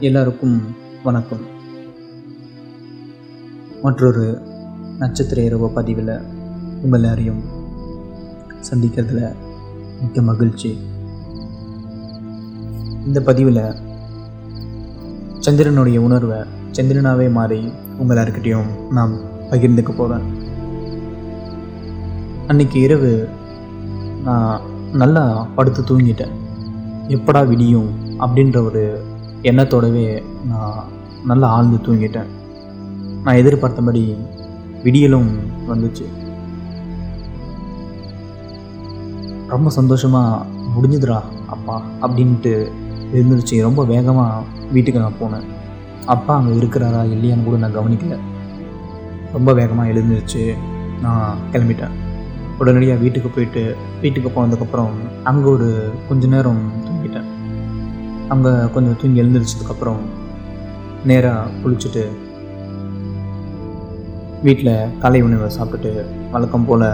எல்லாருக்கும் வணக்கம். மற்றொரு நட்சத்திர இரவு பதிவில் உங்கள் எல்லாரையும் சந்திக்கிறதுல மிக்க மகிழ்ச்சி. இந்த பதிவில் சந்திரனுடைய உணர்வை சந்திரனாகவே மாறி உங்கள் எல்லாருக்கிட்டையும் நான் பகிர்ந்துக்க போகிறேன் அன்னைக்கு இரவு நான் நல்லா படுத்து தூங்கிட்டேன். எப்படா விடியும் அப்படின்ற ஒரு எண்ணத்தோடவே நான் நல்லா ஆழ்ந்து தூங்கிட்டேன். நான் எதிர்பார்த்தபடி விடியலும் வந்துச்சு. ரொம்ப சந்தோஷமாக முடிஞ்சுதுடா அப்பா அப்படின்ட்டு இருந்துருச்சு ரொம்ப வேகமாக வீட்டுக்கு நான் போனேன். அப்பா அங்கே இருக்கிறாரா இல்லையான்னு கூட நான் கவனிக்கல. ரொம்ப வேகமாக எழுந்துருச்சு நான் கிளம்பிட்டேன். உடனடியாக வீட்டுக்கு போயிட்டு வீட்டுக்கு போனதுக்கப்புறம் அங்கே ஒரு கொஞ்ச நேரம் அங்கே கொஞ்சம் தூங்கி எழுந்திரிச்சதுக்கப்புறம் நேராக குளிச்சுட்டு வீட்டில் காலை உணவை சாப்பிட்டுட்டு வழக்கம் போல்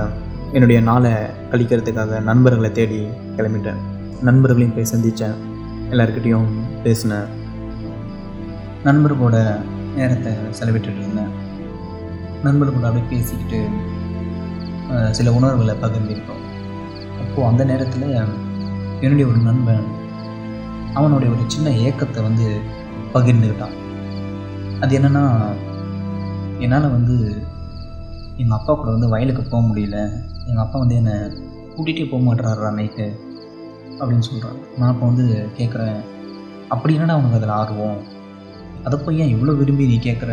என்னுடைய நாளை கழிக்கிறதுக்காக நண்பர்களை தேடி கிளம்பிட்டேன். நண்பர்களையும் போய் சந்தித்தேன் எல்லாருக்கிட்டேயும் பேசினேன். நண்பர்களோட நேரத்தை செலவிட்டுட்டு இருந்தேன். நண்பர்களோட அப்படியே பேசிக்கிட்டு சில உணர்வுகளை பகிர்ந்திருக்கோம். அப்போது அந்த நேரத்தில் என்னுடைய ஒரு நண்பன் அவனுடைய ஒரு சின்ன ஏக்கத்தை வந்து பகிர்ந்துக்கிட்டான். அது என்னென்னா என்னால் வந்து எங்கள் அப்பா கூட வந்து வயலுக்கு போக முடியல. எங்கள் அப்பா வந்து என்னை கூட்டிகிட்டே போக மாட்டேறாரா நைட்டு அப்படின்னு சொல்கிறான் நான் அப்போ வந்து கேட்குறேன் அப்படி என்னடா அவனுக்கு அதில் ஆர்வம்? அதை போய் ஏன் இவ்வளோ விரும்பி நீ கேட்குற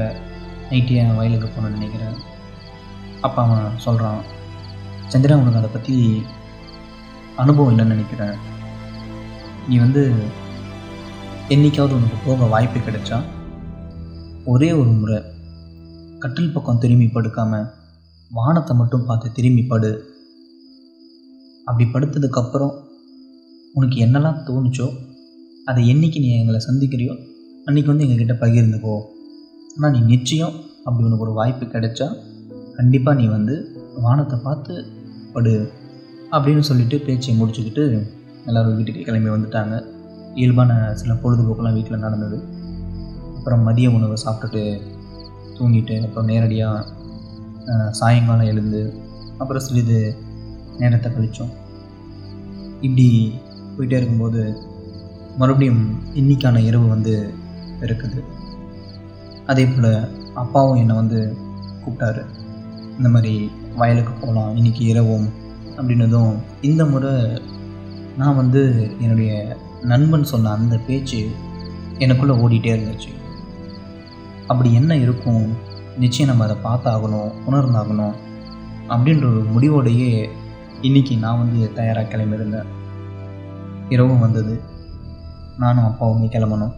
நைட்டு ஏன் வயலுக்கு போகணும்னு நினைக்கிறேன் அப்பா அவன் சொல்கிறான் சந்திரா உனக்கு அதை பற்றி அனுபவம் இல்லைன்னு நினைக்கிறேன். நீ வந்து என்னைக்காவது உனக்கு போக வாய்ப்பு கிடைச்சா ஒரே ஒரு முறை கட்டில் பக்கம் திரும்பி படுக்காம வானத்தை மட்டும் பார்த்து திரும்பி படு. அப்படி படுத்ததுக்கப்புறம் உனக்கு என்னெல்லாம் தோணுச்சோ அதை என்னைக்கு நீ எங்களை சந்திக்கிறியோ அன்றைக்கி வந்து எங்ககிட்ட பகிர்ந்துக்கோ. ஆனால் நீ நிச்சயம் அப்படி உனக்கு ஒரு வாய்ப்பு கிடைச்சா கண்டிப்பாக நீ வந்து வானத்தை பார்த்து படு அப்படின்னு சொல்லிட்டு பேச்சை முடிச்சுக்கிட்டு எல்லோரும் வீட்டுக்கு கிளம்பி வந்துட்டாங்க. இயல்பான சில பொழுதுபோக்கெல்லாம் வீட்டில் நடந்தது. அப்புறம் மதிய உணவை சாப்பிட்டுட்டு தூங்கிட்டு அப்புறம் நேரடியாக சாயங்காலம் எழுந்து அப்புறம் சிறிது நேரத்தை கழித்தோம் இப்படி போயிட்டே இருக்கும்போது மறுபடியும் இன்னிக்கான இரவு வந்து இருக்குது. அதே போல் அப்பாவும் என்னை வந்து கூப்பிட்டாரு. இந்த மாதிரி வயலுக்கு போகலாம் இன்னைக்கு இரவும் அப்படின்னதும் இந்த முறை நான் வந்து என்னுடைய நண்பன் சொன்ன அந்த பேச்சு எனக்குள்ளே ஓடிட்டே இருந்துச்சு. அப்படி என்ன இருக்கும்? நிச்சயம் நம்ம அதை பார்த்தாகணும் உணர்ந்தாகணும் அப்படின்ற ஒரு முடிவோடையே இன்னைக்கு நான் வந்து தயாராக கிளம்பியிருந்தேன். இரவும் வந்தது. நானும் அப்பாவுமே கிளம்பணும்.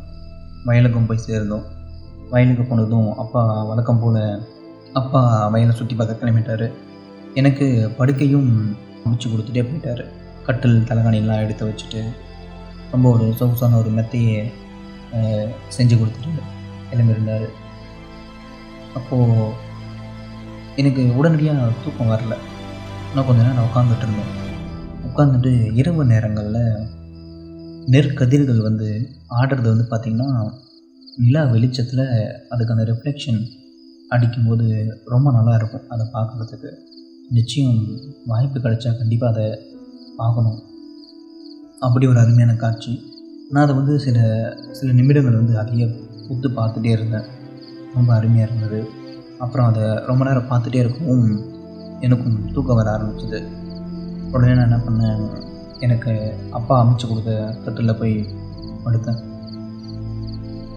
வயலுக்கும் போய் சேர்ந்தோம். வயலுக்கு போனதும் அப்பா வழக்கம் போல் அப்பா வயலை சுற்றி பார்க்க கிளம்பிட்டாரு. எனக்கு படுக்கையும் முடிச்சு கொடுத்துட்டே போயிட்டார். கட்டில் தலைகாணிலாம் எடுத்து வச்சுட்டு ரொம்ப ஒரு சொகுசான ஒரு மெத்தையை செஞ்சு கொடுத்துட்டு கிளம்பியிருந்தார். அப்போது எனக்கு உடனடியாக தூக்கம் வரல. நான் கொஞ்ச நேரம் உட்காந்துட்டு இருந்தேன். உட்காந்துட்டு இரவு நேரங்களில் நெற்கதிர்கள் வந்து ஆடுறது வந்து பார்த்திங்கன்னா நிலா வெளிச்சத்தில் அதுக்கான ரிஃப்ளெக்ஷன் அடிக்கும்போது ரொம்ப நல்லா இருக்கும். அதை பார்க்குறதுக்கு நிச்சயம் வாய்ப்பு கிடைச்சா கண்டிப்பாக அதை பார்க்கணும் அப்படி ஒரு அருமையான காட்சி. நான் அதை வந்து சில சில நிமிடங்கள் வந்து அதையே உத்து பார்த்துட்டே இருந்தேன். ரொம்ப அருமையாக இருந்தது. அப்புறம் அதை ரொம்ப நேரம் பார்த்துட்டே இருக்கவும் எனக்கும் தூக்கம் வர ஆரம்பிச்சது. உடனே நான் என்ன பண்ணேன் எனக்கு அப்பா அமைச்சு கொடுத்த கட்டிலில் போய் படுத்தேன்.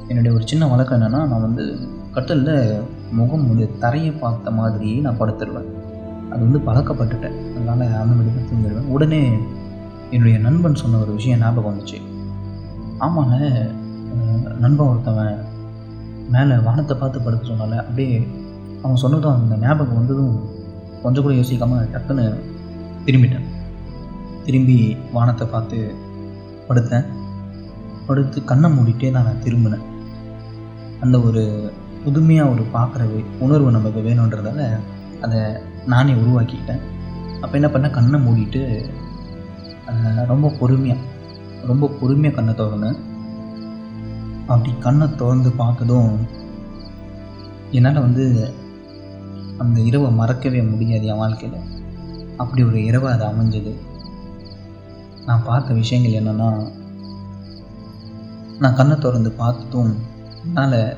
என்னுடைய ஒரு சின்ன வழக்கம் என்னென்னா நான் வந்து கட்டிலில் முகம் வந்து தரையை பார்த்த மாதிரியே நான் படுத்துருவேன். அது வந்து பழக்கப்பட்டுட்டேன். அதனால் அந்த மாதிரி தான் தூங்கிடுவேன் உடனே என்னுடைய நண்பன் சொன்ன ஒரு விஷயம் ஞாபகம் வந்துச்சு. ஆமாங்க நண்பன் ஒருத்தவன் மேலே வானத்தை பார்த்து படுக்க சொன்னால அப்படியே அவன் சொன்னதும் அந்த ஞாபகம் வந்ததும் கொஞ்சம் கூட யோசிக்காமல் டக்குன்னு திரும்பிட்டேன். திரும்பி வானத்தை பார்த்து படுத்தேன். படுத்து கண்ணை மூடிட்டே நான் திரும்பினேன். அந்த ஒரு புதுமையாக ஒரு பார்க்குற உணர்வு நமக்கு வேணுன்றதால அதை நானே உருவாக்கிக்கிட்டேன். அப்போ என்ன பண்ணேன்? கண்ணை மூடிட்டு ரொம்ப பொறுமையாக ரொம்ப பொறுமையாக கண்ணை திறந்தேன் அப்படி கண்ணை திறந்து பார்த்ததும் என்னால் வந்து அந்த இரவை மறக்கவே முடியாது என் வாழ்க்கையில். அப்படி ஒரு இரவு அது அமைஞ்சது. நான் பார்த்த விஷயங்கள் என்னென்னா நான் கண்ணை திறந்து பார்த்ததும் என்னால்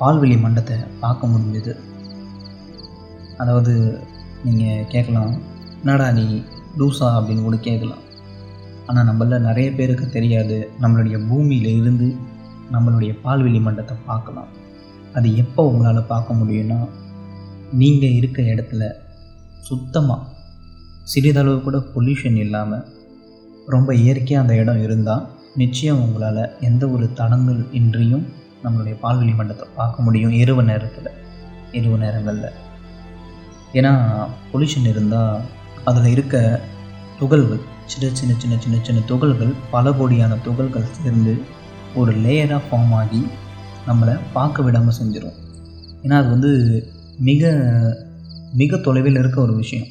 பால்வெளி மண்டத்தை பார்க்க முடிஞ்சது. அதாவது நீங்கள் கேட்கலாம் என்னடா நீ லூசா அப்படின்னு கூட கேட்கலாம். ஆனால் நம்மள நிறைய பேருக்கு தெரியாது. நம்மளுடைய பூமியில் இருந்து நம்மளுடைய பால்வெளி மண்டத்தை பார்க்கலாம். அது எப்போ உங்களால் பார்க்க முடியும்னா நீங்கள் இருக்க இடத்துல சுத்தமாக சிறிதளவு கூட பொல்யூஷன் இல்லாமல் ரொம்ப இயற்கையாக அந்த இடம் இருந்தால் நிச்சயம் உங்களால் எந்த ஒரு தடங்கள் இன்றியும் நம்மளுடைய பால்வெளி மண்டத்தை பார்க்க முடியும் இரவு நேரத்தில் இரவு நேரங்களில். ஏன்னா பொல்யூஷன் இருந்தால் அதில் இருக்க துகள்கள் சின்ன சின்ன சின்ன சின்ன சின்ன துகள்கள் பல கோடியான துகள்கள் சேர்ந்து ஒரு லேயராக ஃபார்ம் ஆகி நம்மளை பார்க்க விடாமல் செஞ்சிடும் ஏன்னா அது வந்து மிக மிக தொலைவில் இருக்க ஒரு விஷயம்.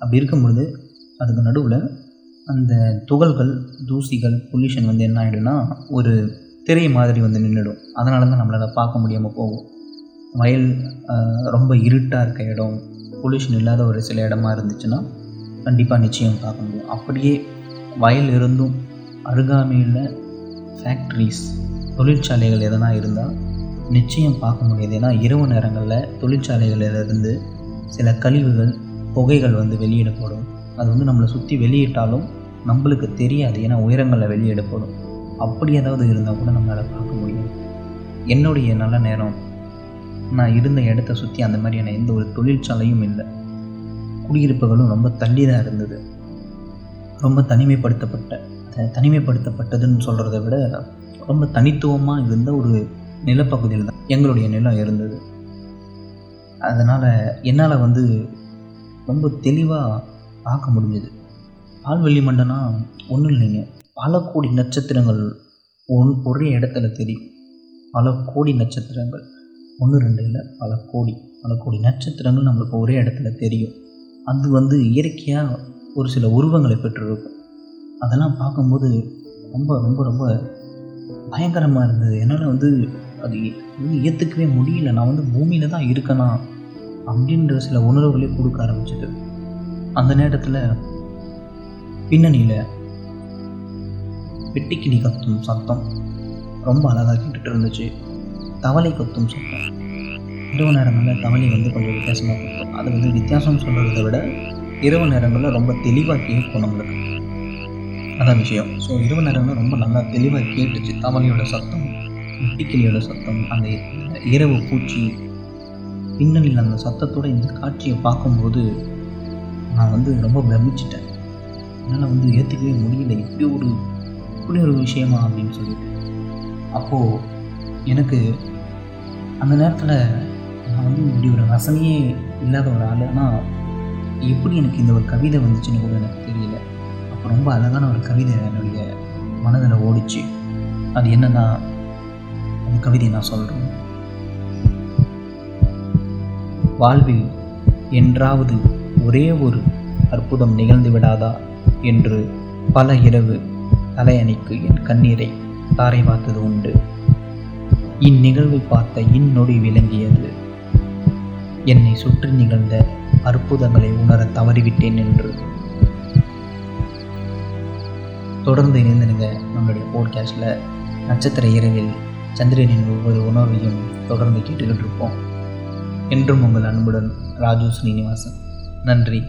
அப்படி இருக்கும் பொழுது அதுக்கு நடுவில் அந்த துகள்கள் தூசிகள் பொல்யூஷன் வந்து என்ன ஆகிடும்னா ஒரு திரை மாதிரி வந்து நின்றுடும் அதனால தான் நம்மளால் பார்க்க முடியாமல் போகும். வயல் ரொம்ப இருட்டாக இருக்க இடம் பொல்யூஷன் இல்லாத ஒரு சில இடமா இருந்துச்சுன்னா கண்டிப்பாக நிச்சயம் பார்க்க முடியும். அப்படியே வயல் இருந்தும் அருகாமையில் ஃபேக்ட்ரிஸ் தொழிற்சாலைகள் எதனா இருந்தால் நிச்சயம் பார்க்க முடியாது. ஏன்னா இரவு நேரங்களில் தொழிற்சாலைகளிலிருந்து சில கழிவுகள் புகைகள் வந்து வெளியிடப்படும். அது வந்து நம்மளை சுற்றி வெளியிட்டாலும் நம்மளுக்கு தெரியாது. ஏன்னா உயரங்களில் வெளியிடப்படும். அப்படி ஏதாவது இருந்தால் கூட நம்மளால் பார்க்க முடியும். என்னுடைய நல்ல நேரம். நான் இருந்த இடத்த சுற்றி அந்த மாதிரியான எந்த ஒரு தொழிற்சாலையும் இல்லை. குடியிருப்புகளும் ரொம்ப தள்ளி தான் இருந்தது. ரொம்ப தனிமைப்படுத்தப்பட்ட தனிமைப்படுத்தப்பட்டதுன்னு சொல்கிறத விட ரொம்ப தனித்துவமாக இருந்த ஒரு நிலப்பகுதியில் தான் எங்களுடைய நிலம் இருந்தது. அதனால் என்னால் வந்து ரொம்ப தெளிவாக பார்க்க முடிஞ்சது. பால்வெள்ளி மண்டனா ஒன்றும் இல்லைங்க. பல கோடி நட்சத்திரங்கள் ஒன் ஒரே இடத்துல தெரியும் பல கோடி நட்சத்திரங்கள். ஒன்று ரெண்டு இல்லை பல கோடி பல கோடி நட்சத்திரங்கள் நம்மளுக்கு ஒரே இடத்துல தெரியும். அது வந்து இயற்கையாக ஒரு சில உருவங்களை பெற்றிருக்கும். அதெல்லாம் பார்க்கும்போது ரொம்ப ரொம்ப ரொம்ப பயங்கரமாக இருந்தது. என்னால் வந்து அது வந்து ஏற்றுக்கவே முடியல. நான் வந்து பூமியில் தான் இருக்கேனா அப்படின்ற சில உணர்வுகளே கொடுக்க ஆரம்பிச்சது. அந்த நேரத்தில் பின்னணியில் வெட்டிக்கிளி கத்தும் சத்தம் ரொம்ப அழகாக கேட்டுட்டு இருந்துச்சு. தவளை கத்தும் சத்தம். இரவு நேரங்களில் தவளை வந்து கொஞ்சம் வித்தியாசமாக கொடுக்கும். அது வந்து வித்தியாசம் சொல்கிறத விட இரவு நேரங்களில் ரொம்ப தெளிவாக கேட்கும் நம்மளுக்கு. அதான் விஷயம். ஸோ இரவு நேரங்களில் ரொம்ப நல்லா தெளிவாக கேட்டுச்சு. தவளையோட சத்தம் முட்டிக்கிளியோட சத்தம் அந்த இரவு பூச்சி பின்னணியில் அந்த சத்தத்தோட இந்த காட்சியை பார்க்கும்போது நான் வந்து ரொம்ப பிரமிச்சிட்டேன். என்னால் வந்து ஏற்றுக்கவே முடியல. இப்படி ஒரு இப்படி ஒரு விஷயமா அப்படின்னு சொல்லிட்டு. அப்போது எனக்கு அந்த நேரத்தில் நான் வந்து இப்படி ஒரு ரசனையே இல்லாத ஒரு ஆள். ஆனால் எப்படி எனக்கு இந்த ஒரு கவிதை வந்துச்சுன்னு கூட எனக்கு தெரியல. அப்போ ரொம்ப அழகான ஒரு கவிதை என்னுடைய மனதில் ஓடிச்சு. அது என்னன்னா அந்த கவிதையை நான் சொல்கிறேன் வாழ்வில் என்றாவது ஒரே ஒரு அற்புதம் நிகழ்ந்து விடாதா என்று பல இரவு தலையணிக்கு என் கண்ணீரை தாரை பார்த்தது உண்டு. இந்நிகழ்வை பார்த்த இந்நொடி விளங்கியது என்னை சுற்றி நிகழ்ந்த அற்புதங்களை உணர தவறிவிட்டேன் என்று. தொடர்ந்து இணைந்திருங்க நம்மளுடைய போட்காஸ்டில் நட்சத்திர இரவில் சந்திரனின் ஒவ்வொரு உணர்வையும் தொடர்ந்து கேட்டுக்கிட்டு இருப்போம். என்றும் உங்கள் அன்புடன் ராஜு ஸ்ரீனிவாசன். நன்றி.